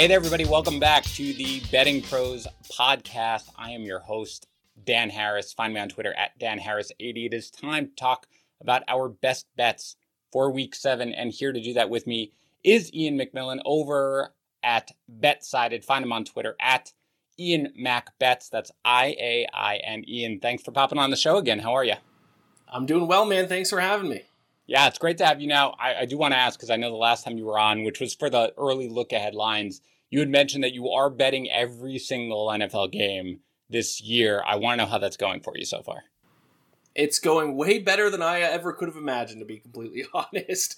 Hey there, everybody. Welcome back to the Betting Pros podcast. I am your host, Dan Harris. Find me on Twitter at Dan Harris80. It is time to talk about our best bets for week seven. And here to do that with me is Iain MacMillan over at BetSided. Find him on Twitter at Iain Mac Bets. That's I A I N. Iain, thanks for popping on the show again. How are you? I'm doing well, man. Thanks for having me. Yeah, it's great to have you now. I, I do want to ask because I know the last time you were on, which was for the early look ahead lines, you had mentioned that you are betting every single NFL game this year. I want to know how that's going for you so far. It's going way better than I ever could have imagined, to be completely honest.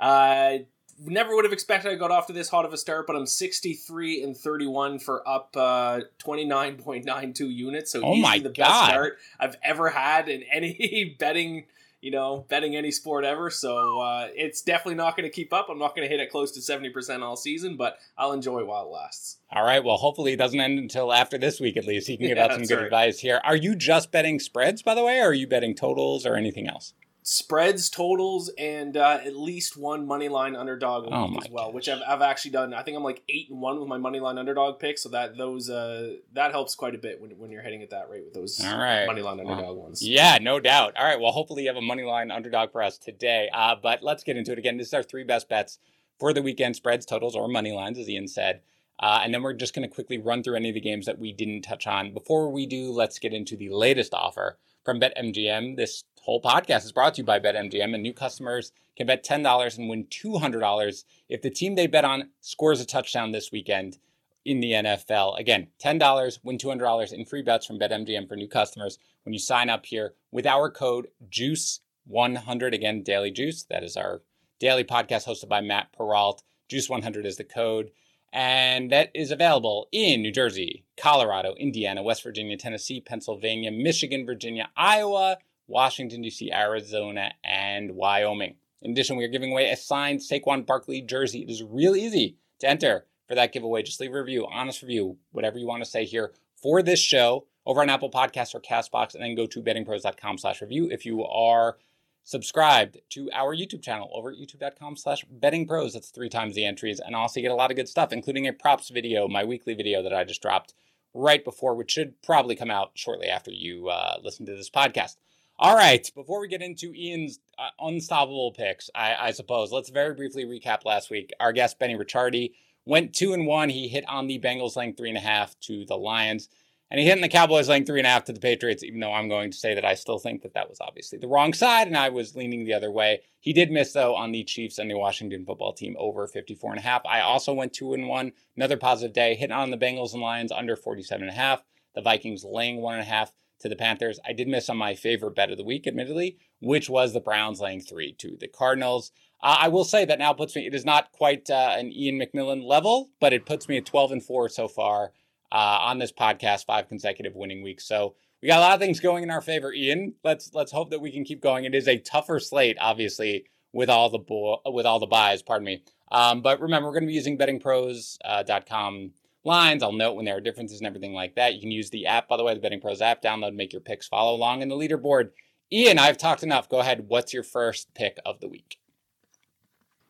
I never would have expected I got off to this hot of a start, but I'm 63 and 31 for up uh, 29.92 units. So oh my the God. best start I've ever had in any betting you know, betting any sport ever. So uh, it's definitely not going to keep up. I'm not going to hit it close to 70% all season, but I'll enjoy it while it lasts. All right. Well, hopefully it doesn't end until after this week at least. You can give yeah, out some good right. advice here. Are you just betting spreads, by the way, or are you betting totals or anything else? Spreads, totals, and uh, at least one money line underdog oh as well, gosh. which I've, I've actually done. I think I'm like eight and one with my money line underdog picks, so that those uh, that helps quite a bit when, when you're heading at that rate with those All right. money line underdog ones. Yeah, no doubt. All right, well, hopefully you have a money line underdog for us today. Uh, but let's get into it again. This is our three best bets for the weekend: spreads, totals, or money lines, as Iain said. Uh, and then we're just going to quickly run through any of the games that we didn't touch on. Before we do, let's get into the latest offer from BetMGM. This whole podcast is brought to you by BetMGM, and new customers can bet $10 and win $200 if the team they bet on scores a touchdown this weekend in the NFL. Again, $10, win $200 in free bets from BetMGM for new customers when you sign up here with our code JUICE100. Again, Daily Juice. That is our daily podcast hosted by Matt Perrault. JUICE100 is the code and that is available in New Jersey, Colorado, Indiana, West Virginia, Tennessee, Pennsylvania, Michigan, Virginia, Iowa, Washington, D.C., Arizona, and Wyoming. In addition, we are giving away a signed Saquon Barkley jersey. It is real easy to enter for that giveaway. Just leave a review, honest review, whatever you want to say here for this show over on Apple Podcasts or Castbox, and then go to bettingpros.com slash review if you are subscribed to our YouTube channel over at youtube.com slash bettingpros. That's three times the entries. And also get a lot of good stuff, including a props video, my weekly video that I just dropped right before, which should probably come out shortly after you uh, listen to this podcast. All right, before we get into Iain's uh, unstoppable picks, I, I, suppose let's very briefly recap last week. Our guest Benny Ricciardi went two and one. He hit on the Bengals laying three and a half to the Lions. And he hit in the Cowboys laying three and a half to the Patriots, even though I'm going to say that I still think that that was obviously the wrong side and I was leaning the other way. He did miss, though, on the Chiefs and the Washington football team over 54 and a half. I also went two and one, another positive day, Hit on the Bengals and Lions under 47 and a half. The Vikings laying one and a half to the Panthers. I did miss on my favorite bet of the week, admittedly, which was the Browns laying three to the Cardinals. Uh, I will say that now puts me, it is not quite uh, an Iain MacMillan level, but it puts me at 12 and four so far uh, on this podcast, five consecutive winning weeks. So we got a lot of things going in our favor. Iain, let's let's hope that we can keep going. It is a tougher slate, obviously, with all the bo- with all the byes. Pardon me. Um, but remember, we're going to be using bettingpros.com uh, lines. I'll note when there are differences and everything like that. You can use the app, by the way, the Betting Pros app. Download, make your picks, follow along in the leaderboard. Ian, I've talked enough. Go ahead. What's your first pick of the week?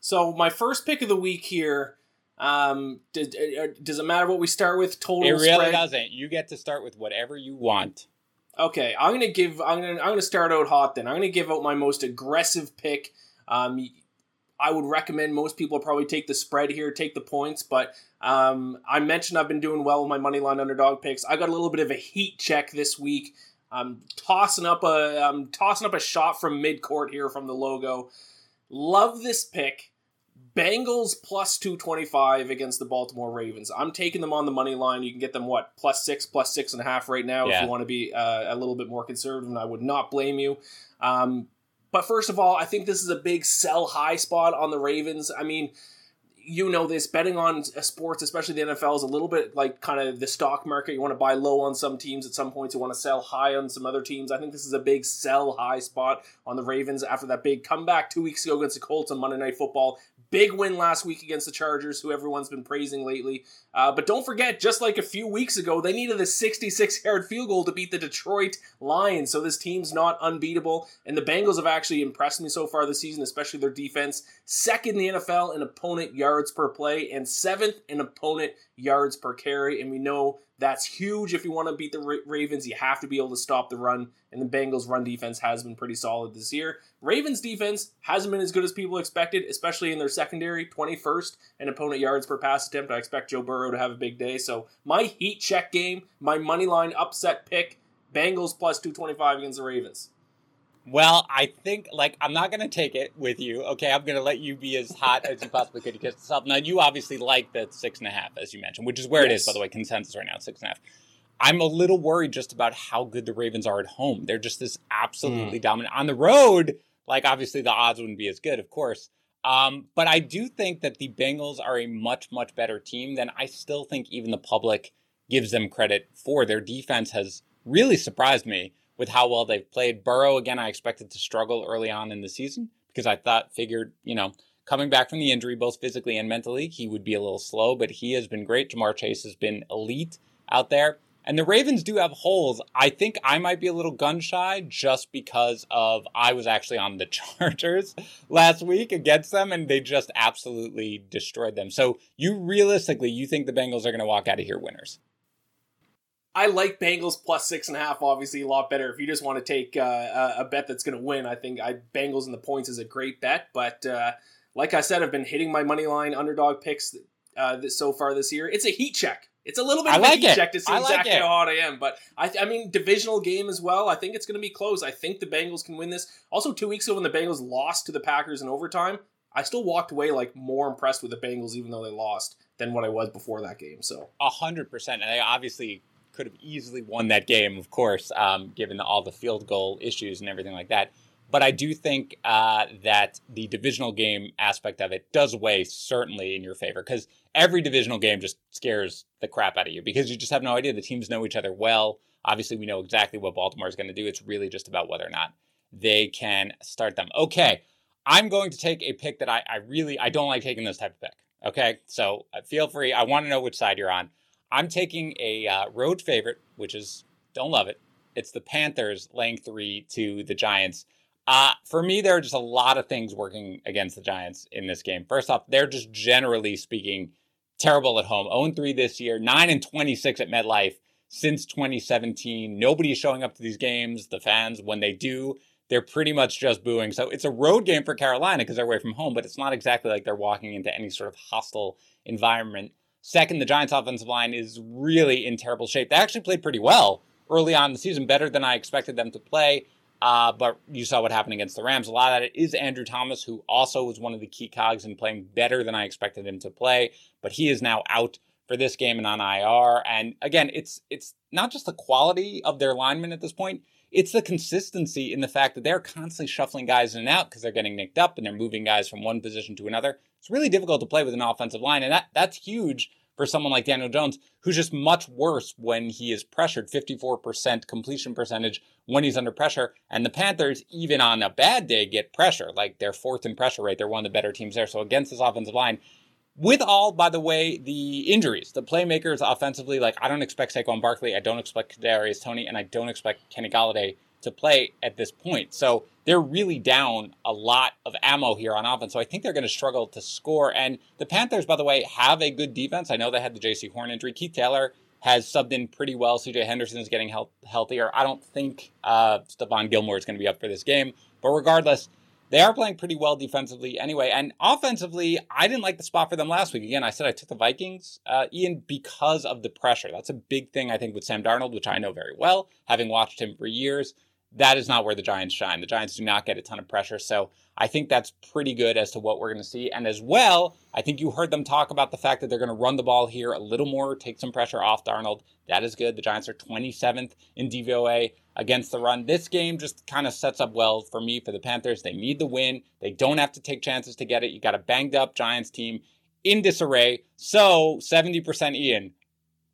So my first pick of the week here um, does, uh, uh, does it matter what we start with? Total. It really spread? doesn't. You get to start with whatever you want. Okay, I'm gonna give. I'm gonna. I'm gonna start out hot. Then I'm gonna give out my most aggressive pick. Um, I would recommend most people probably take the spread here, take the points. But um, I mentioned I've been doing well with my money line underdog picks. I got a little bit of a heat check this week. I'm tossing up a. I'm tossing up a shot from mid court here from the logo. Love this pick. Bengals plus 225 against the Baltimore Ravens. I'm taking them on the money line. You can get them, what, plus six, plus six and a half right now yeah. if you want to be uh, a little bit more conservative, and I would not blame you. Um, but first of all, I think this is a big sell high spot on the Ravens. I mean, you know this betting on uh, sports especially the nfl is a little bit like kind of the stock market. You want to buy low on some teams at some points you want to sell high on some other teams. I think this is a big sell high spot on the ravens after that big comeback two weeks ago against the colts on monday night football Big win last week against the Chargers, who everyone's been praising lately. Uh, but don't forget, just like a few weeks ago, they needed a 66 yard field goal to beat the Detroit Lions. So this team's not unbeatable. And the Bengals have actually impressed me so far this season, especially their defense. Second in the NFL in opponent yards per play, and seventh in opponent yards per carry. And we know that's huge if you want to beat the Ravens. You have to be able to stop the run, and the Bengals' run defense has been pretty solid this year. Ravens' defense hasn't been as good as people expected, especially in their secondary, 21st and opponent yards per pass attempt. I expect Joe Burrow to have a big day. So my heat check game, my money line upset pick, Bengals plus 225 against the Ravens. Well, I think like I'm not gonna take it with you. Okay, I'm gonna let you be as hot as you possibly could to kiss this up. Now you obviously like the six and a half, as you mentioned, which is where yes. it is, by the way, consensus right now, six and a half. I'm a little worried just about how good the Ravens are at home. They're just this absolutely mm. dominant. On the road, like obviously the odds wouldn't be as good, of course. Um, but I do think that the Bengals are a much, much better team than I still think even the public gives them credit for. Their defense has really surprised me with how well they've played. Burrow, again, I expected to struggle early on in the season because I thought, figured, you know, coming back from the injury, both physically and mentally, he would be a little slow, but he has been great. Ja'Marr Chase has been elite out there. And the Ravens do have holes. I think I might be a little gun shy just because of I was actually on the Chargers last week against them and they just absolutely destroyed them. So you realistically, you think the Bengals are going to walk out of here winners? I like Bengals plus six and a half. Obviously, a lot better if you just want to take uh, a bet that's going to win. I think I Bengals and the points is a great bet, but uh, like I said, I've been hitting my money line underdog picks uh, this, so far this year. It's a heat check. It's a little bit I of like a heat it. check to see exactly how hot I am, but I, I mean divisional game as well. I think it's going to be close. I think the Bengals can win this. Also, two weeks ago when the Bengals lost to the Packers in overtime, I still walked away like more impressed with the Bengals, even though they lost, than what I was before that game. So a hundred percent, and they obviously could have easily won that game, of course, um, given all the field goal issues and everything like that. But I do think uh, that the divisional game aspect of it does weigh certainly in your favor because every divisional game just scares the crap out of you because you just have no idea. The teams know each other well. Obviously, we know exactly what Baltimore is going to do. It's really just about whether or not they can start them. Okay, I'm going to take a pick that I, I really I don't like taking this type of pick. Okay, so uh, feel free. I want to know which side you're on. I'm taking a uh, road favorite, which is don't love it. It's the Panthers laying three to the Giants. Uh, for me, there are just a lot of things working against the Giants in this game. First off, they're just generally speaking terrible at home. 0 3 this year, 9 and 26 at MetLife since 2017. Nobody is showing up to these games. The fans, when they do, they're pretty much just booing. So it's a road game for Carolina because they're away from home, but it's not exactly like they're walking into any sort of hostile environment. Second, the Giants' offensive line is really in terrible shape. They actually played pretty well early on in the season, better than I expected them to play. Uh, but you saw what happened against the Rams. A lot of that is Andrew Thomas, who also was one of the key cogs in playing better than I expected him to play. But he is now out for this game and on IR. And again, it's it's not just the quality of their linemen at this point; it's the consistency in the fact that they're constantly shuffling guys in and out because they're getting nicked up and they're moving guys from one position to another. It's really difficult to play with an offensive line, and that that's huge for someone like Daniel Jones, who's just much worse when he is pressured 54% completion percentage when he's under pressure. And the Panthers, even on a bad day, get pressure. Like they're fourth in pressure rate. They're one of the better teams there. So against this offensive line, with all, by the way, the injuries, the playmakers offensively, like I don't expect Saquon Barkley, I don't expect Kadarius Toney, and I don't expect Kenny Golladay to play at this point. So they're really down a lot of ammo here on offense. So I think they're going to struggle to score. And the Panthers, by the way, have a good defense. I know they had the Jaycee Horn injury. Keith Taylor has subbed in pretty well. CJ Henderson is getting health- healthier. I don't think uh, Stephon Gilmore is going to be up for this game. But regardless, they are playing pretty well defensively anyway. And offensively, I didn't like the spot for them last week. Again, I said I took the Vikings, uh, Iain, because of the pressure. That's a big thing, I think, with Sam Darnold, which I know very well, having watched him for years that is not where the Giants shine. The Giants do not get a ton of pressure. So I think that's pretty good as to what we're going to see. And as well, I think you heard them talk about the fact that they're going to run the ball here a little more, take some pressure off Darnold. That is good. The Giants are 27th in DVOA against the run. This game just kind of sets up well for me for the Panthers. They need the win. They don't have to take chances to get it. You got a banged up Giants team in disarray. So 70% Iain.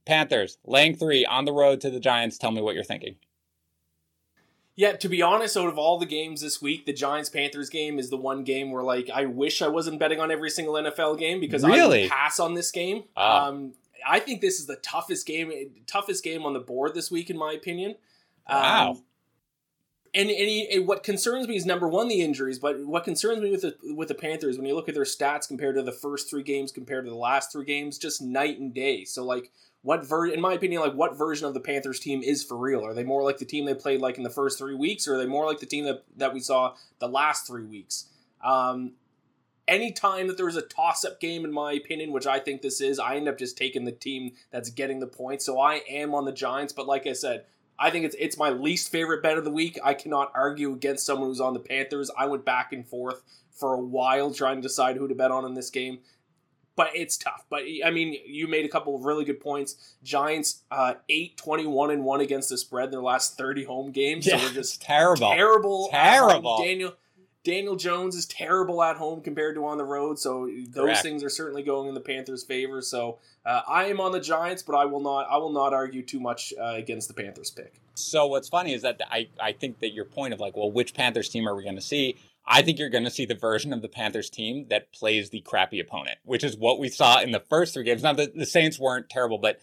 Panthers laying three on the road to the Giants. Tell me what you're thinking. Yeah, to be honest, out of all the games this week, the Giants Panthers game is the one game where like I wish I wasn't betting on every single NFL game because really? I pass on this game. Oh. Um, I think this is the toughest game, toughest game on the board this week, in my opinion. Wow. Um, and, and, he, and, what concerns me is number one the injuries, but what concerns me with the with the Panthers when you look at their stats compared to the first three games compared to the last three games, just night and day. So like what ver in my opinion like what version of the panthers team is for real are they more like the team they played like in the first three weeks or are they more like the team that, that we saw the last three weeks um anytime that there's a toss-up game in my opinion which i think this is i end up just taking the team that's getting the points so i am on the giants but like i said I think it's it's my least favorite bet of the week. I cannot argue against someone who's on the Panthers. I went back and forth for a while trying to decide who to bet on in this game but it's tough. But I mean, you made a couple of really good points. Giants uh, 8 21 and 1 against the spread in their last 30 home games. Yeah, so they're just terrible. Terrible. Terrible. Daniel Daniel Jones is terrible at home compared to on the road, so those Correct. things are certainly going in the Panthers' favor. So uh, I am on the Giants, but I will not I will not argue too much uh, against the Panthers pick. So what's funny is that I I think that your point of like, well, which Panthers team are we going to see? I think you're going to see the version of the Panthers team that plays the crappy opponent, which is what we saw in the first three games. Now, the, the Saints weren't terrible, but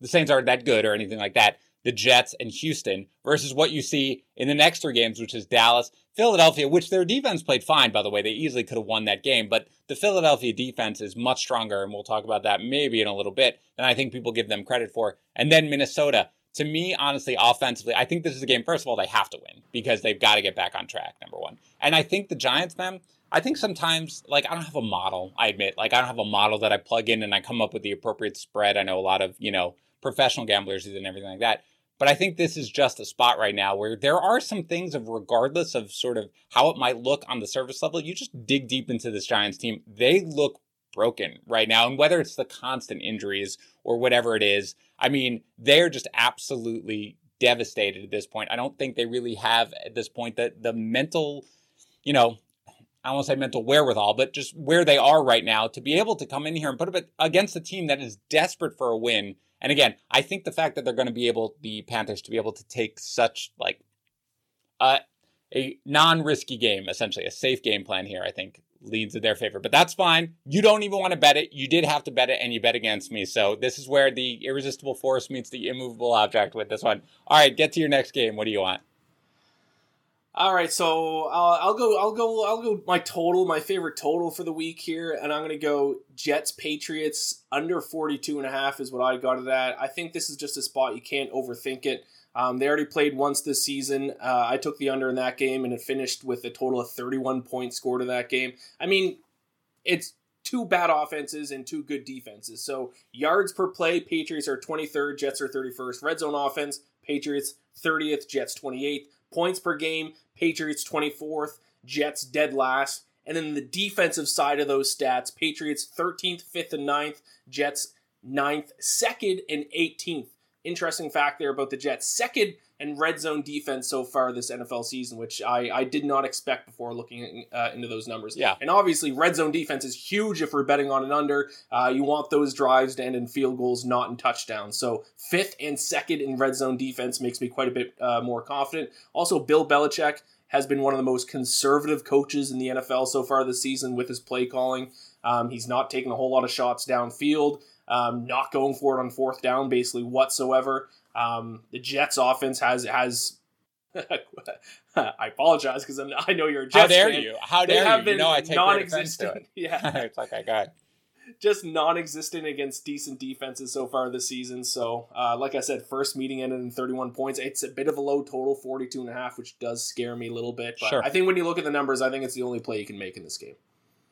the Saints aren't that good or anything like that. The Jets and Houston versus what you see in the next three games, which is Dallas, Philadelphia, which their defense played fine, by the way. They easily could have won that game, but the Philadelphia defense is much stronger, and we'll talk about that maybe in a little bit than I think people give them credit for. And then Minnesota, to me, honestly, offensively, I think this is a game, first of all, they have to win because they've got to get back on track, number one. And I think the Giants, man, I think sometimes, like, I don't have a model, I admit. Like, I don't have a model that I plug in and I come up with the appropriate spread. I know a lot of, you know, professional gamblers and everything like that. But I think this is just a spot right now where there are some things of, regardless of sort of how it might look on the surface level, you just dig deep into this Giants team. They look broken right now. And whether it's the constant injuries or whatever it is, I mean, they're just absolutely devastated at this point. I don't think they really have at this point the the mental, you know, I won't say mental wherewithal, but just where they are right now to be able to come in here and put up against a team that is desperate for a win. And again, I think the fact that they're going to be able, the Panthers, to be able to take such like uh, a non-risky game, essentially a safe game plan here, I think leads in their favor. But that's fine. You don't even want to bet it. You did have to bet it and you bet against me. So this is where the irresistible force meets the immovable object with this one. All right, get to your next game. What do you want? All right, so uh, I'll go. I'll go. I'll go. My total, my favorite total for the week here, and I'm going to go Jets Patriots under 42 and a half is what I got it at. I think this is just a spot you can't overthink it. Um, they already played once this season. Uh, I took the under in that game, and it finished with a total of 31 points scored in that game. I mean, it's two bad offenses and two good defenses. So yards per play, Patriots are 23rd, Jets are 31st. Red zone offense, Patriots 30th, Jets 28th. Points per game, Patriots 24th, Jets dead last. And then the defensive side of those stats, Patriots 13th, 5th, and 9th, Jets 9th, 2nd, and 18th interesting fact there about the Jets' second and red zone defense so far this NFL season, which I, I did not expect before looking uh, into those numbers. Yeah. And obviously, red zone defense is huge if we're betting on an under. Uh, you want those drives to end in field goals, not in touchdowns. So, fifth and second in red zone defense makes me quite a bit uh, more confident. Also, Bill Belichick has been one of the most conservative coaches in the NFL so far this season with his play calling. Um, he's not taking a whole lot of shots downfield um, not going for it on fourth down basically whatsoever. Um, the Jets offense has has. I apologize because I know you're a Jets How dare fan. you? How dare they have you? Been you know I take non-existent. Yeah, it's like I got just non-existent against decent defenses so far this season. So, uh, like I said, first meeting ended in 31 points. It's a bit of a low total, 42 and a half, which does scare me a little bit. But sure. I think when you look at the numbers, I think it's the only play you can make in this game.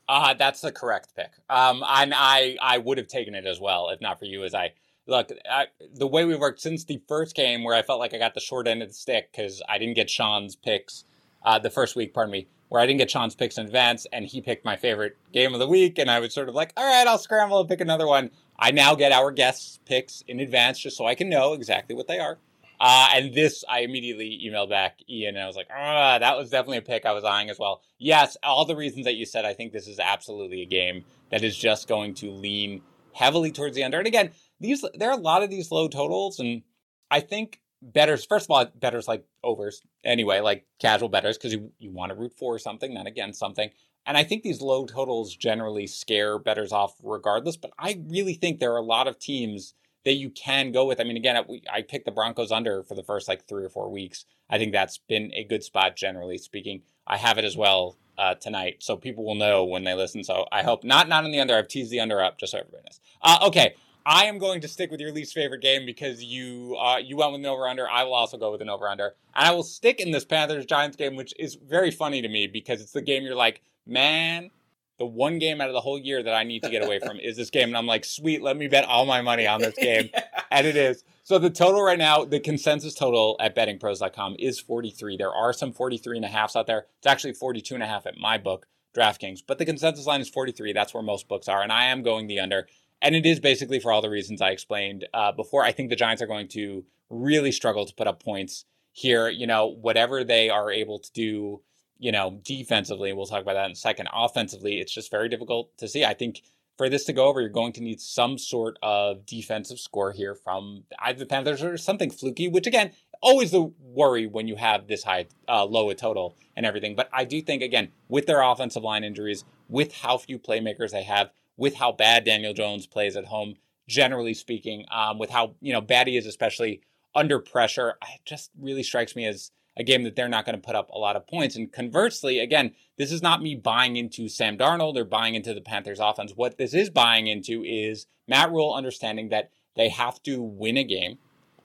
Uh, that's the correct pick. Um, and I, I would have taken it as well if not for you. As I look, I, the way we've worked since the first game, where I felt like I got the short end of the stick because I didn't get Sean's picks uh, the first week. Pardon me, where I didn't get Sean's picks in advance, and he picked my favorite game of the week, and I was sort of like, all right, I'll scramble and pick another one. I now get our guests' picks in advance just so I can know exactly what they are. Uh, and this, I immediately emailed back Iain and I was like, ah, that was definitely a pick I was eyeing as well. Yes, all the reasons that you said, I think this is absolutely a game that is just going to lean heavily towards the under. And again, these there are a lot of these low totals, and I think bettors, first of all, bettors like overs anyway, like casual bettors, because you, you want to root for something, not against something. And I think these low totals generally scare bettors off regardless, but I really think there are a lot of teams that you can go with. I mean, again, I picked the Broncos under for the first like three or four weeks. I think that's been a good spot, generally speaking. I have it as well uh, tonight, so people will know when they listen. So I hope not not on the under. I've teased the under up just so everybody knows. Uh, okay, I am going to stick with your least favorite game because you uh, you went with an over under. I will also go with an over under, and I will stick in this Panthers Giants game, which is very funny to me because it's the game you're like, man, the one game out of the whole year that I need to get away from is this game, and I'm like, sweet, let me bet all my money on this game, yeah. and it is. So the total right now, the consensus total at bettingpros.com is 43. There are some 43 and a halfs out there. It's actually 42 and a half at my book, DraftKings, but the consensus line is 43. That's where most books are, and I am going the under. And it is basically for all the reasons I explained uh, before. I think the Giants are going to really struggle to put up points here. You know, whatever they are able to do, you know, defensively, we'll talk about that in a second. Offensively, it's just very difficult to see. I think for this to go over, you're going to need some sort of defensive score here from either the Panthers or something fluky, which again, always the worry when you have this high, uh, low a total and everything. But I do think, again, with their offensive line injuries, with how few playmakers they have, with how bad Daniel Jones plays at home, generally speaking, um, with how you know bad he is, especially under pressure, it just really strikes me as a game that they're not going to put up a lot of points. And conversely, again, this is not me buying into Sam Darnold or buying into the Panthers offense. What this is buying into is Matt Rhule understanding that they have to win a game.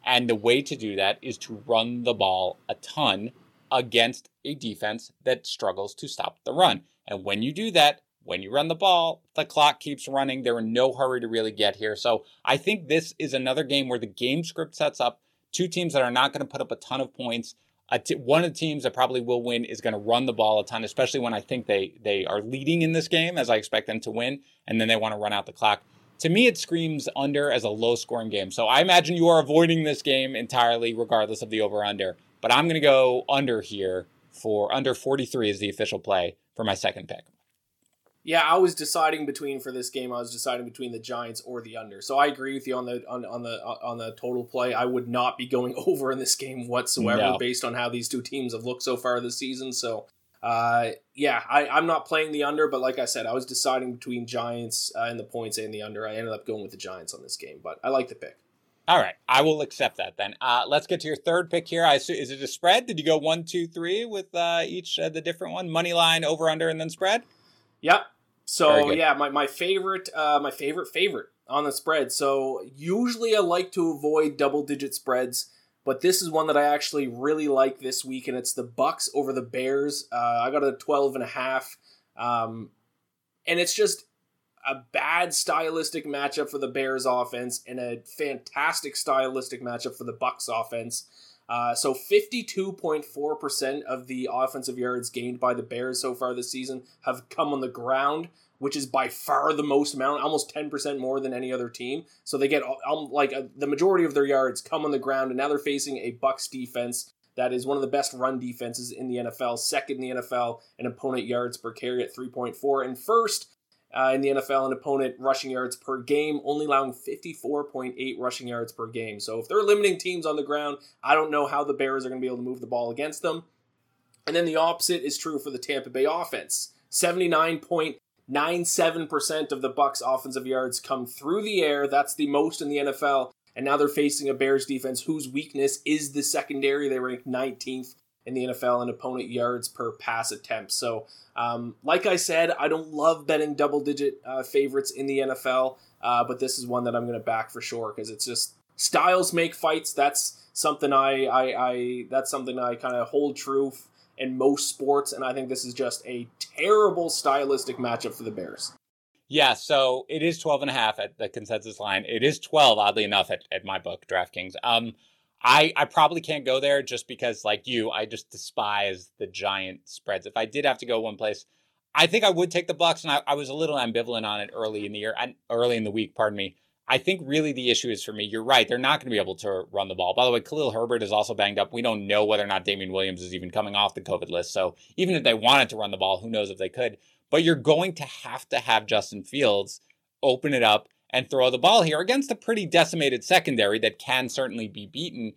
And the way to do that is to run the ball a ton against a defense that struggles to stop the run. And when you do that, when you run the ball, the clock keeps running. They're in no hurry to really get here. So I think this is another game where the game script sets up two teams that are not going to put up a ton of points. One of the teams that probably will win is going to run the ball a ton, especially when I think they they are leading in this game, as I expect them to win, and then they want to run out the clock. To me, it screams under as a low scoring game. So I imagine you are avoiding this game entirely, regardless of the over under. But I'm going to go under here for under 43 is the official play for my second pick. Yeah, I was deciding between for this game. I was deciding between the Giants or the under. So I agree with you on the on, on the on the total play. I would not be going over in this game whatsoever, no. based on how these two teams have looked so far this season. So, uh, yeah, I, I'm not playing the under, but like I said, I was deciding between Giants uh, and the points and the under. I ended up going with the Giants on this game, but I like the pick. All right, I will accept that then. Uh, let's get to your third pick here. I assume, is it a spread? Did you go one, two, three with uh, each uh, the different one? Money line, over, under, and then spread. Yep. So yeah, my, my favorite uh, my favorite favorite on the spread. So usually I like to avoid double digit spreads, but this is one that I actually really like this week, and it's the Bucs over the Bears. Uh, I got a 12 and a half. Um, and it's just a bad stylistic matchup for the Bears offense and a fantastic stylistic matchup for the Bucs offense. Uh, so 52.4% of the offensive yards gained by the Bears so far this season have come on the ground, which is by far the most amount, almost 10% more than any other team. So they get um, like uh, the majority of their yards come on the ground, and now they're facing a Bucs defense that is one of the best run defenses in the NFL, second in the NFL in opponent yards per carry at 3.4, and first uh, in the NFL, an opponent rushing yards per game, only allowing 54.8 rushing yards per game. So if they're limiting teams on the ground, I don't know how the Bears are going to be able to move the ball against them. And then the opposite is true for the Tampa Bay offense. 79.97% of the Bucs offensive yards come through the air. That's the most in the NFL. And now they're facing a Bears defense whose weakness is the secondary. They rank 19th in the NFL in opponent yards per pass attempt. So, um, like I said, I don't love betting double digit uh, favorites in the NFL, uh, but this is one that I'm going to back for sure because it's just styles make fights. That's something I, I, I that's something I kind of hold true in most sports, and I think this is just a terrible stylistic matchup for the Bears. Yeah, so it is 12 and a half at the consensus line. It is 12, oddly enough, at, at my book, DraftKings. Um, I I probably can't go there just because like you, I just despise the giant spreads. If I did have to go one place, I think I would take the Bucs, and I, I was a little ambivalent on it early in the year early in the week. Pardon me. I think really the issue is for me. You're right; they're not going to be able to run the ball. By the way, Khalil Herbert is also banged up. We don't know whether or not Damien Williams is even coming off the COVID list. So even if they wanted to run the ball, who knows if they could? But you're going to have to have Justin Fields open it up and throw the ball here against a pretty decimated secondary that can certainly be beaten.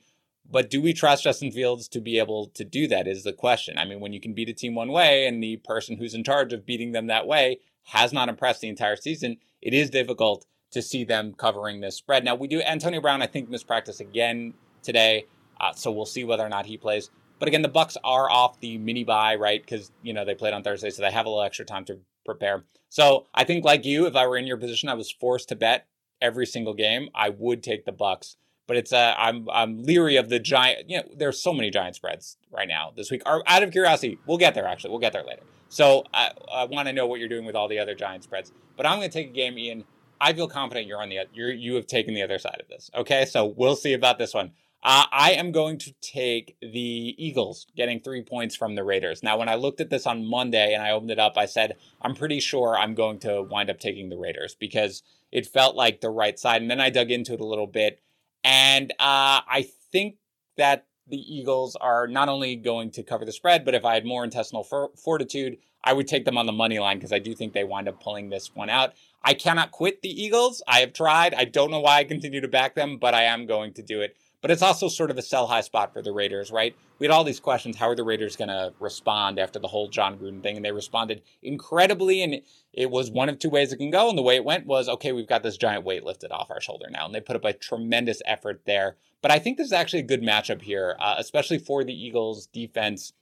But do we trust Justin Fields to be able to do that? Is the question. I mean, when you can beat a team one way and the person who's in charge of beating them that way has not impressed the entire season, it is difficult to see them covering this spread. Now, we do, Antonio Brown, I think, mispractice again today. Uh, so we'll see whether or not he plays. But again, the Bucs are off the mini bye, right? Because you know they played on Thursday, so they have a little extra time to prepare. So I think, like you, if I were in your position, I was forced to bet every single game. I would take the Bucs, but it's uh, I'm I'm leery of the giant. You know, there's so many giant spreads right now this week. Are out of curiosity, we'll get there. Actually, we'll get there later. So I, I want to know what you're doing with all the other giant spreads. But I'm going to take a game, Iain. I feel confident you're on the you you have taken the other side of this. Okay, so we'll see about this one. Uh, I am going to take the Eagles getting three points from the Raiders. Now, when I looked at this on Monday and I opened it up, I said, I'm pretty sure I'm going to wind up taking the Raiders because it felt like the right side. And then I dug into it a little bit and uh, I think that the Eagles are not only going to cover the spread, but if I had more intestinal for- fortitude, I would take them on the money line because I do think they wind up pulling this one out. I cannot quit the Eagles. I have tried. I don't know why I continue to back them, but I am going to do it. But it's also sort of a sell high spot for the Raiders, right? We had all these questions. How are the Raiders going to respond after the whole Jon Gruden thing? And they responded incredibly. And it was one of two ways it can go. And the way it went was okay, we've got this giant weight lifted off our shoulder now. And they put up a tremendous effort there. But I think this is actually a good matchup here, uh, especially for the Eagles defense,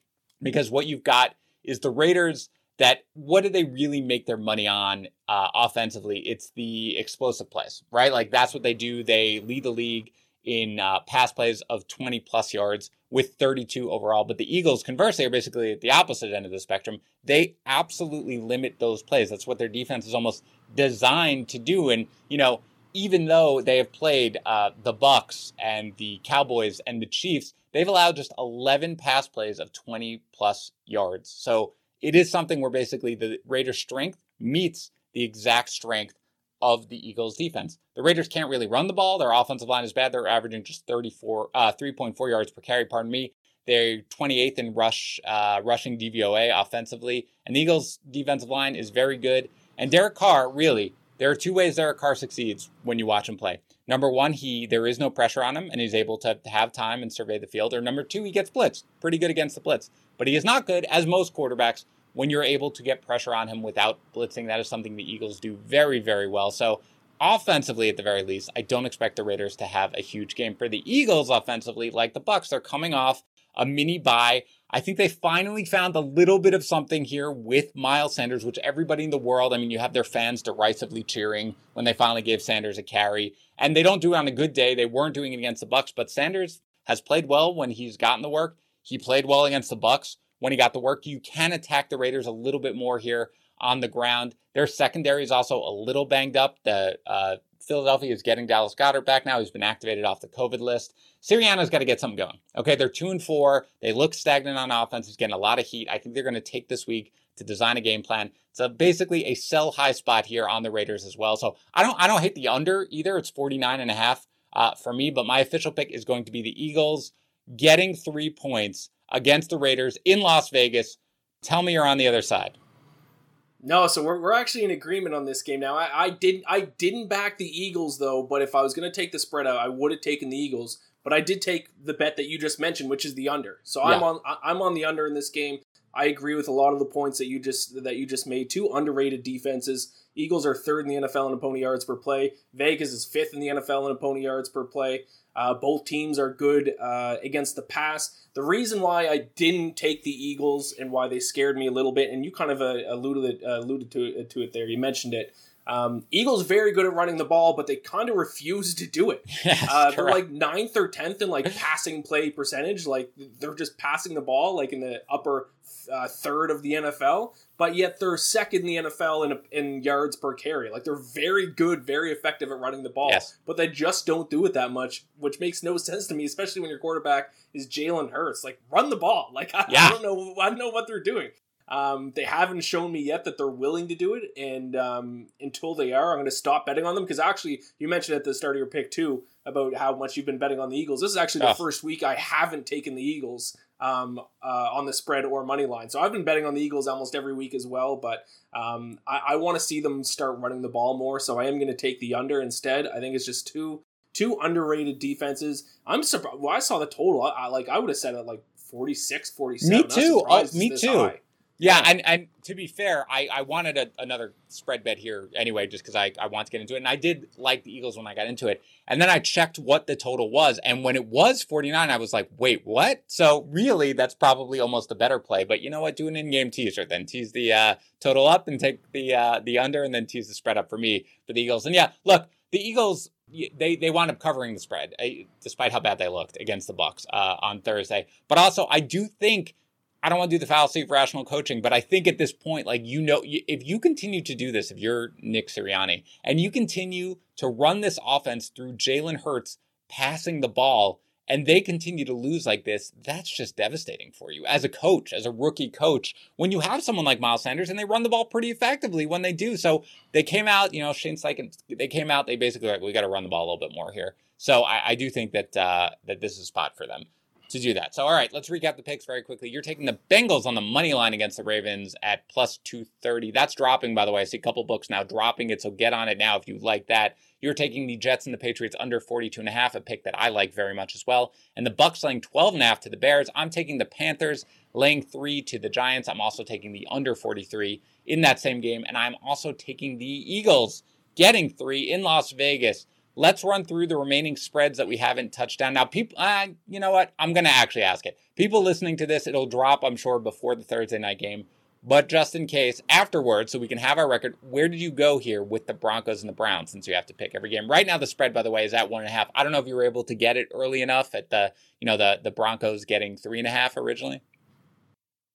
because what you've got is the Raiders that what do they really make their money on uh, offensively? It's the explosive plays, right? Like that's what they do. They lead the league in uh, pass plays of 20 plus yards with 32 overall. But the Eagles, conversely, are basically at the opposite end of the spectrum. They absolutely limit those plays. That's what their defense is almost designed to do. And, you know, even though they have played uh, the Bucs and the Cowboys and the Chiefs, they've allowed just 11 pass plays of 20 plus yards. So it is something where basically the Raiders' strength meets the exact strength of the Eagles defense. The Raiders can't really run the ball. Their offensive line is bad. They're averaging just 34, uh, 3.4 yards per carry, pardon me. They're 28th in rush, uh, rushing DVOA offensively. And the Eagles defensive line is very good. And Derek Carr, really, there are two ways Derek Carr succeeds when you watch him play. Number one, he there is no pressure on him and he's able to have time and survey the field. Or number two, he gets blitzed. Pretty good against the blitz. But he is not good, as most quarterbacks, when you're able to get pressure on him without blitzing. That is something the Eagles do very, very well. So offensively, at the very least, I don't expect the Raiders to have a huge game. For the Eagles, offensively, like the Bucs, they're coming off a mini bye. I think they finally found a little bit of something here with Miles Sanders, which everybody in the world, I mean, you have their fans derisively cheering when they finally gave Sanders a carry. And they don't do it on a good day. They weren't doing it against the Bucks, but Sanders has played well when he's gotten the work. He played well against the Bucs when he got the work. You can attack the Raiders a little bit more here on the ground. Their secondary is also a little banged up. The uh, Philadelphia is getting Dallas Goedert back now. He's been activated off the COVID list. Sirianni's got to get something going. Okay, they're two and four. They look stagnant on offense. He's getting a lot of heat. I think they're going to take this week to design a game plan. It's a, basically a sell high spot here on the Raiders as well. So I don't I don't hate the under either. It's 49 and a half uh, for me, but my official pick is going to be the Eagles getting three points against the Raiders in Las Vegas. Tell me you're on the other side. No, so we're, we're actually in agreement on this game now. I, I didn't I didn't back the Eagles though, but if I was going to take the spread out, I would have taken the Eagles. But I did take the bet that you just mentioned, which is the under. So yeah. I'm on I'm on the under in this game. I agree with a lot of the points that you just that you just made. Two underrated defenses. Eagles are third in the NFL in opponent yards per play. Vegas is fifth in the NFL in opponent yards per play. Uh, both teams are good uh, against the pass. The reason why I didn't take the Eagles and why they scared me a little bit, and you kind of uh, alluded uh, alluded to it, to it there. You mentioned it. Um, Eagles very good at running the ball, but they kind of refuse to do it. Yes, uh, they're like ninth or tenth in like passing play percentage. Like they're just passing the ball like in the upper uh, third of the NFL, but yet they're second in the NFL in, in yards per carry. Like they're very good, very effective at running the ball, yes. but they just don't do it that much, which makes no sense to me, especially when your quarterback is Jalen Hurts. Like run the ball. Like I, yeah. I don't know, I don't know what they're doing. Um, they haven't shown me yet that they're willing to do it, and um, until they are, I'm going to stop betting on them. Because actually, you mentioned at the start of your pick too about how much you've been betting on the Eagles. This is actually the oh. first week I haven't taken the Eagles um, uh, on the spread or money line. So I've been betting on the Eagles almost every week as well, but um, I, I want to see them start running the ball more. So I am going to take the under instead. I think it's just too two underrated defenses. I'm surprised. Well, I saw the total. I, I like. I would have said it like 46, 47. Me too. Oh, me too. High. Yeah, and, and to be fair, I, I wanted a, another spread bet here anyway, just because I, I want to get into it. And I did like the Eagles when I got into it. And then I checked what the total was. And when it was 49, I was like, wait, what? So really, that's probably almost a better play. But you know what? Do an in game teaser. Then tease the uh, total up and take the uh, the under and then tease the spread up for me for the Eagles. And yeah, look, the Eagles they they wound up covering the spread eh, despite how bad they looked against the Bucs uh, on Thursday. But also, I do think I don't want to do the fallacy of rational coaching, but I think at this point, like, you know, if you continue to do this, if you're Nick Sirianni and you continue to run this offense through Jalen Hurts passing the ball and they continue to lose like this, that's just devastating for you as a coach, as a rookie coach, when you have someone like Miles Sanders and they run the ball pretty effectively when they do. So they came out, you know, Shane Steichen, they came out, they basically like, we got to run the ball a little bit more here. So I, I do think that, uh, that this is a spot for them to do that. So, all right, let's recap the picks very quickly. You're taking the Bengals on the money line against the Ravens at plus 230. That's dropping, by the way. I see a couple books now dropping it, so get on it now if you like that. You're taking the Jets and the Patriots under 42 and a half, a pick that I like very much as well. And the Bucs laying 12 and a half to the Bears. I'm taking the Panthers laying 3 to the Giants. I'm also taking the under 43 in that same game and I'm also taking the Eagles getting 3 in Las Vegas let's run through the remaining spreads that we haven't touched on. Now, people, uh, you know what? I'm going to actually ask it. People listening to this, it'll drop, I'm sure, before the Thursday night game. But just in case, afterwards, so we can have our record, where did you go here with the Broncos and the Browns since you have to pick every game? Right now, the spread, by the way, is at one and a half. I don't know if you were able to get it early enough at the, you know, the, the Broncos getting three and a half originally.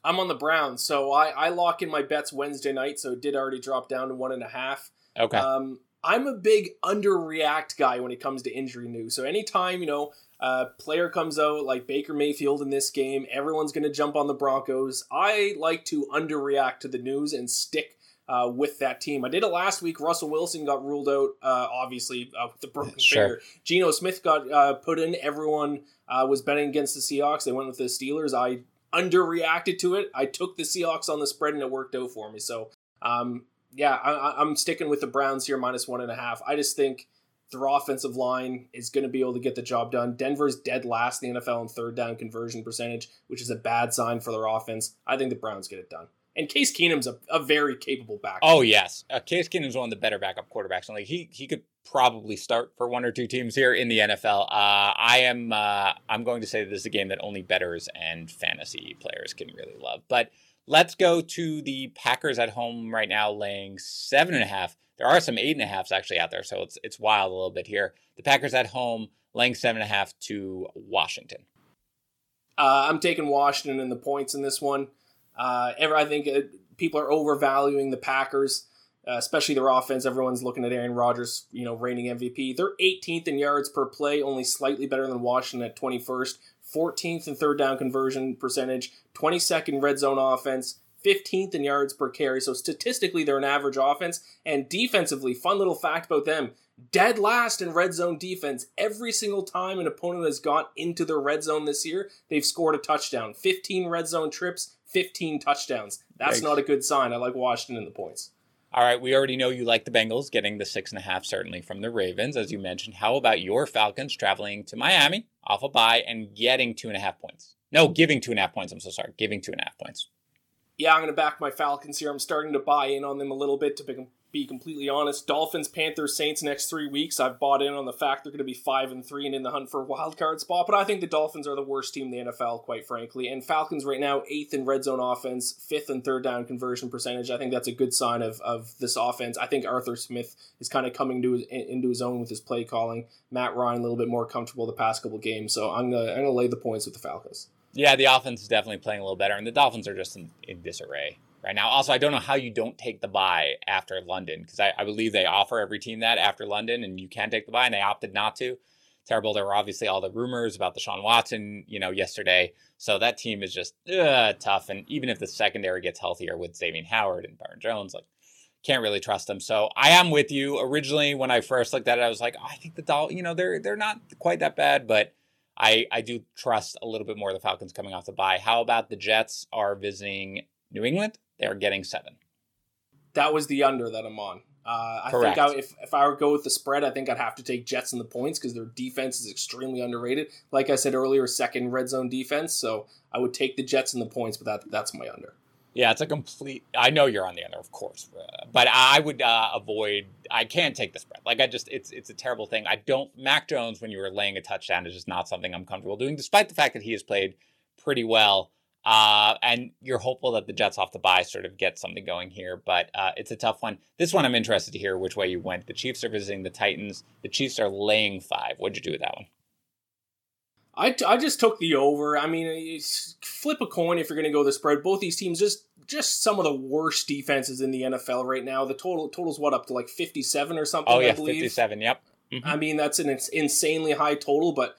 I'm on the Browns, so I, I lock in my bets Wednesday night, so it did already drop down to one and a half. Okay. Um, I'm a big underreact guy when it comes to injury news. So anytime, you know, a player comes out like Baker Mayfield in this game, everyone's going to jump on the Broncos. I like to underreact to the news and stick uh, with that team. I did it last week. Russell Wilson got ruled out, uh, obviously, uh, with the broken sure. finger. Geno Smith got uh, put in. Everyone uh, was betting against the Seahawks. They went with the Steelers. I underreacted to it. I took the Seahawks on the spread and it worked out for me. So um, yeah, I, am sticking with the Browns here minus one and a half. I just think their offensive line is going to be able to get the job done. Denver's dead last in the NFL in third down conversion percentage, which is a bad sign for their offense. I think the Browns get it done. And Case Keenum's a, a very capable back. Oh yes, uh, Case Keenum's one of the better backup quarterbacks. Like he he could probably start for one or two teams here in the NFL. Uh, I am uh, I'm going to say that this is a game that only bettors and fantasy players can really love. But Let's go to the Packers at home right now, laying seven and a half. There are some eight and a halfs actually out there, so it's it's wild a little bit here. The Packers at home, laying seven and a half to Washington. Uh, I'm taking Washington in the points in this one. Uh, ever, I think uh, people are overvaluing the Packers, uh, especially their offense. Everyone's looking at Aaron Rodgers, you know, reigning MVP. They're 18th in yards per play, only slightly better than Washington at 21st. 14th in third down conversion percentage, 22nd red zone offense, 15th in yards per carry. So statistically, they're an average offense. And defensively, fun little fact about them dead last in red zone defense. Every single time an opponent has got into the red zone this year, they've scored a touchdown. 15 red zone trips, 15 touchdowns. That's not a good sign. I like Washington in the points. All right, we already know you like the Bengals getting the six and a half, certainly from the Ravens, as you mentioned. How about your Falcons traveling to Miami off a bye and getting two and a half points? No, giving two and a half points. I'm so sorry, giving two and a half points. Yeah, I'm going to back my Falcons here. I'm starting to buy in on them a little bit to be completely honest. Dolphins, Panthers, Saints next three weeks. I've bought in on the fact they're going to be five and three and in the hunt for a wild card spot. But I think the Dolphins are the worst team in the NFL, quite frankly. And Falcons right now eighth in red zone offense, fifth and third down conversion percentage. I think that's a good sign of of this offense. I think Arthur Smith is kind of coming to his, into his own with his play calling. Matt Ryan a little bit more comfortable the past couple games. So I'm gonna I'm gonna lay the points with the Falcons. Yeah, the offense is definitely playing a little better, and the Dolphins are just in, in disarray right now. Also, I don't know how you don't take the bye after London because I, I, believe they offer every team that after London, and you can take the bye, and they opted not to. Terrible. There were obviously all the rumors about the Sean Watson, you know, yesterday. So that team is just uh, tough. And even if the secondary gets healthier with Xavier Howard and Byron Jones, like can't really trust them. So I am with you. Originally, when I first looked at it, I was like, oh, I think the Dol, you know, they're they're not quite that bad, but I I do trust a little bit more the Falcons coming off the bye. How about the Jets are visiting New England? They're getting seven. That was the under that I'm on. Uh, I Correct. think I, if if I were to go with the spread, I think I'd have to take Jets in the points because their defense is extremely underrated. Like I said earlier, second red zone defense. So I would take the Jets in the points, but that that's my under. Yeah, it's a complete. I know you're on the under, of course, uh, but I would uh, avoid. I can't take the spread. Like I just, it's it's a terrible thing. I don't. Mac Jones, when you were laying a touchdown, is just not something I'm comfortable doing, despite the fact that he has played pretty well. Uh, and you're hopeful that the Jets off the bye sort of get something going here, but uh, it's a tough one. This one I'm interested to hear which way you went. The Chiefs are visiting the Titans. The Chiefs are laying five. What'd you do with that one? I, t- I just took the over. I mean, flip a coin if you're going to go the spread. Both these teams just just some of the worst defenses in the NFL right now. The total total's what up to like 57 or something. Oh yeah, 57. Yep. Mm-hmm. I mean, that's an insanely high total, but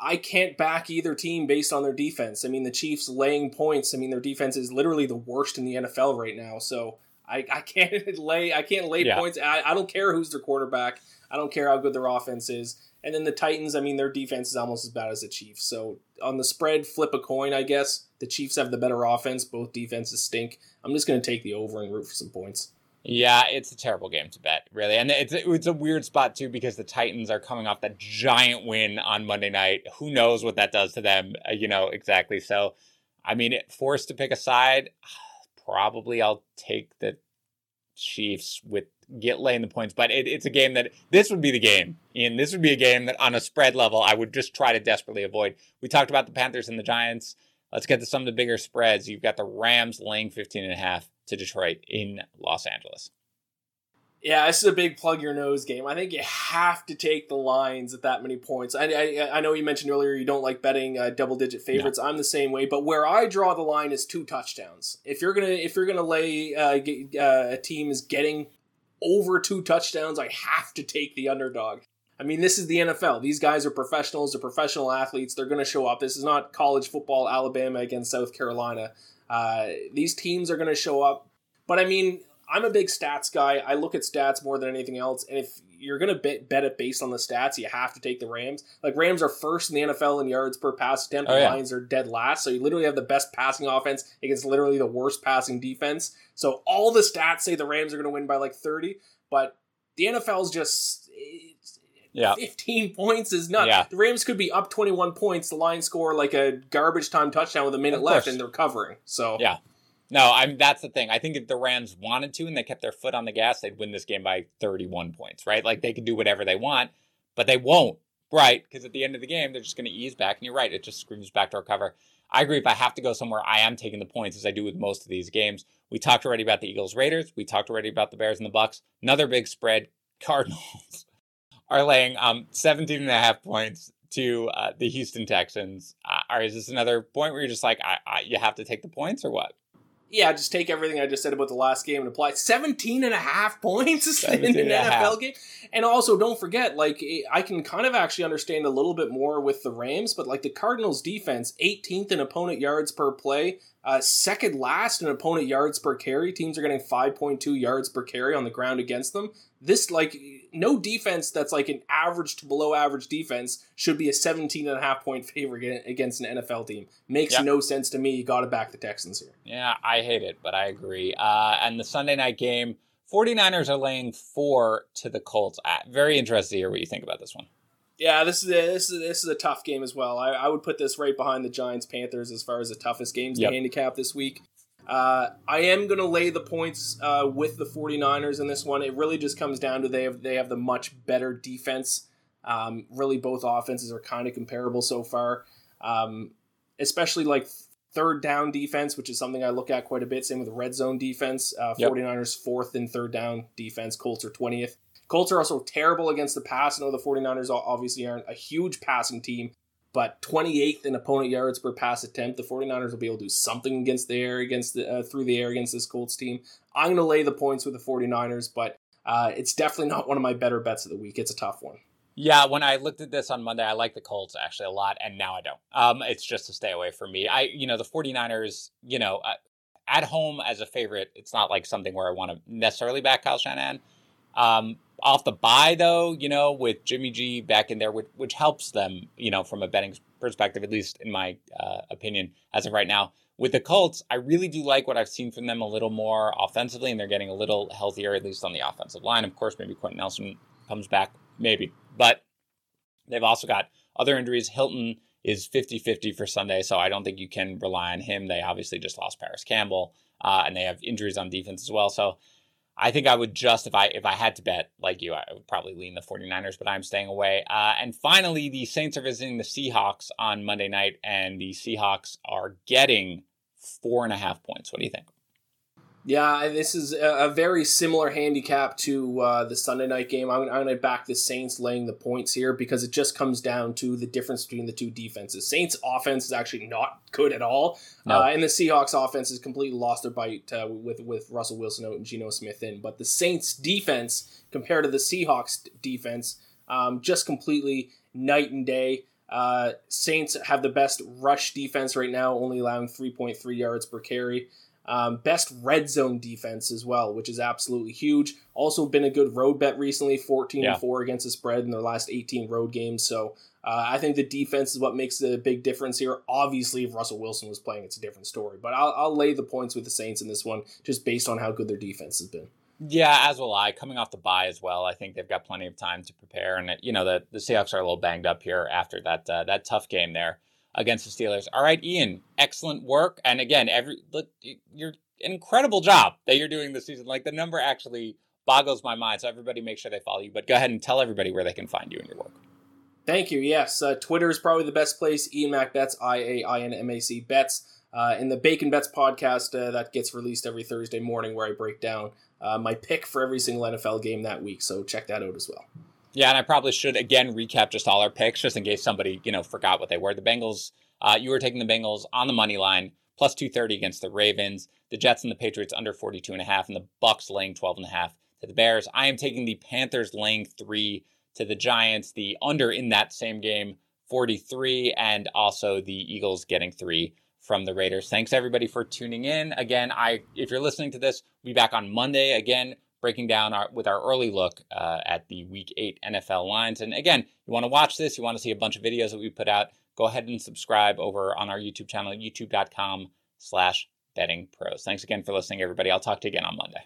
I can't back either team based on their defense. I mean, the Chiefs laying points. I mean, their defense is literally the worst in the NFL right now. So I, I can't lay I can't lay yeah. points. I, I don't care who's their quarterback. I don't care how good their offense is. And then the Titans, I mean, their defense is almost as bad as the Chiefs. So on the spread, flip a coin, I guess. The Chiefs have the better offense. Both defenses stink. I'm just going to take the over and root for some points. Yeah, it's a terrible game to bet, really, and it's it's a weird spot too because the Titans are coming off that giant win on Monday night. Who knows what that does to them? Uh, you know exactly. So, I mean, forced to pick a side, probably I'll take the Chiefs with get laying the points, but it, it's a game that this would be the game, and this would be a game that on a spread level I would just try to desperately avoid. We talked about the Panthers and the Giants. Let's get to some of the bigger spreads. You've got the Rams laying 15 and a half to Detroit in Los Angeles. Yeah, this is a big plug your nose game. I think you have to take the Lions at that many points. I, I, I know you mentioned earlier you don't like betting uh, double digit favorites. No. I'm the same way, but where I draw the line is two touchdowns. If you're gonna if you're gonna lay uh, get, uh, a team is getting over two touchdowns, I have to take the underdog. I mean, this is the NFL. These guys are professionals. They're professional athletes. They're going to show up. This is not college football, Alabama against South Carolina. Uh, these teams are going to show up. But I mean, I'm a big stats guy. I look at stats more than anything else. And if you're going to bet, bet it based on the stats, you have to take the Rams. Like, Rams are first in the NFL in yards per pass attempt. Oh, yeah. Lions are dead last. So you literally have the best passing offense against literally the worst passing defense. So all the stats say the Rams are going to win by like 30. But the NFL is just. Yeah. 15 points is nuts. Yeah. The Rams could be up 21 points. The Lions score like a garbage time touchdown with a minute left and they're covering. So Yeah. No, I'm that's the thing. I think if the Rams wanted to and they kept their foot on the gas, they'd win this game by 31 points, right? Like they could do whatever they want, but they won't, right? Because at the end of the game, they're just going to ease back. And you're right, it just screams backdoor cover. I agree. If I have to go somewhere, I am taking the points as I do with most of these games. We talked already about the Eagles Raiders. We talked already about the Bears and the Bucs. Another big spread. Cardinals are laying um 17 and a half points to uh, the Houston Texans. Uh, or is this another point where you're just like, I, I, you have to take the points or what? yeah, just take everything I just said about the last game and apply 17 and a half points in an NFL half. game. And also, don't forget, like, I can kind of actually understand a little bit more with the Rams, but like the Cardinals defense, 18th in opponent yards per play, uh, second last in opponent yards per carry. Teams are getting 5.2 yards per carry on the ground against them. This, like, no defense that's like an average to below average defense should be a 17 and a half point favorite against an NFL team. Makes yep. no sense to me. You got to back the Texans here. Yeah, I hate it, but I agree. Uh, and the Sunday night game, 49ers are laying four to the Colts. Uh, very interested to hear what you think about this one. Yeah, this is a, this is this is a tough game as well. I, I would put this right behind the Giants Panthers as far as the toughest games yep. to handicap this week. Uh, I am going to lay the points uh, with the 49ers in this one. It really just comes down to they have they have the much better defense. Um, really, both offenses are kind of comparable so far, um, especially like third down defense, which is something I look at quite a bit. Same with red zone defense. Uh, 49ers fourth in third down defense. Colts are 20th. Colts are also terrible against the pass. I know the 49ers obviously aren't a huge passing team, but 28th in opponent yards per pass attempt. The 49ers will be able to do something against the air, against the, uh, through the air against this Colts team. I'm going to lay the points with the 49ers, but uh, it's definitely not one of my better bets of the week. It's a tough one. Yeah, when I looked at this on Monday, I like the Colts actually a lot, and now I don't. Um, it's just a stay away from me. I, you know, the 49ers, you know, uh, at home as a favorite, it's not like something where I want to necessarily back Kyle Shanahan. Um, off the bye though, you know, with Jimmy G back in there, which, which helps them, you know, from a betting perspective, at least in my uh, opinion, as of right now. With the Colts, I really do like what I've seen from them a little more offensively, and they're getting a little healthier, at least on the offensive line. Of course, maybe Quenton Nelson comes back, maybe. But they've also got other injuries. Hilton is 50 50 for Sunday, so I don't think you can rely on him. They obviously just lost Parris Campbell, uh, and they have injuries on defense as well. So I think I would just if I if I had to bet like you, I would probably lean the 49ers, but I'm staying away. Uh, and finally, the Saints are visiting the Seahawks on Monday night, and the Seahawks are getting four and a half points. What do you think? Yeah, this is a, very similar handicap to uh, the Sunday night game. I'm, I'm going to back the Saints laying the points here because it just comes down to the difference between the two defenses. Saints offense is actually not good at all, no. uh, and the Seahawks offense has completely lost their bite uh, with with Russell Wilson out and Geno Smith in. But the Saints defense compared to the Seahawks defense, um, just completely night and day. Uh, Saints have the best rush defense right now, only allowing 3.3 yards per carry. Um, best red zone defense as well, which is absolutely huge. Also been a good road bet recently, 14 yeah. and 4 against the spread in their last 18 road games. So uh, I think the defense is what makes the big difference here. Obviously, if Russell Wilson was playing, it's a different story. But I'll, I'll lay the points with the Saints in this one just based on how good their defense has been. Yeah, as will I. Coming off the bye as well, I think they've got plenty of time to prepare. And you know the the Seahawks are a little banged up here after that uh, that tough game there against the Steelers. All right, Iain, excellent work. And again, every look, you're an incredible job that you're doing this season. Like the number actually boggles my mind. So everybody make sure they follow you. But go ahead and tell everybody where they can find you and your work. Thank you. Yes, uh, Twitter is probably the best place. Iain Mac Bets, I A I N M A C Bets. Uh, in the Bacon Bets podcast uh, that gets released every Thursday morning, where I break down uh, my pick for every single NFL game that week. So check that out as well. Yeah, and I probably should again recap just all our picks, just in case somebody you know forgot what they were. The Bengals, uh, you were taking the Bengals on the money line plus 230 against the Ravens, the Jets and the Patriots under 42 and a half, and the Bucs laying 12 and a half to the Bears. I am taking the Panthers laying three to the Giants, the under in that same game 43, and also the Eagles getting three from the Raiders. Thanks everybody for tuning in. Again, I if you're listening to this, we'll be back on Monday again breaking down our with our early look uh, at the Week Eight NFL lines. And again, you want to watch this, you want to see a bunch of videos that we put out go ahead and subscribe over on our YouTube channel, youtube.com slash betting pros. Thanks again for listening, everybody. I'll talk to you again on Monday.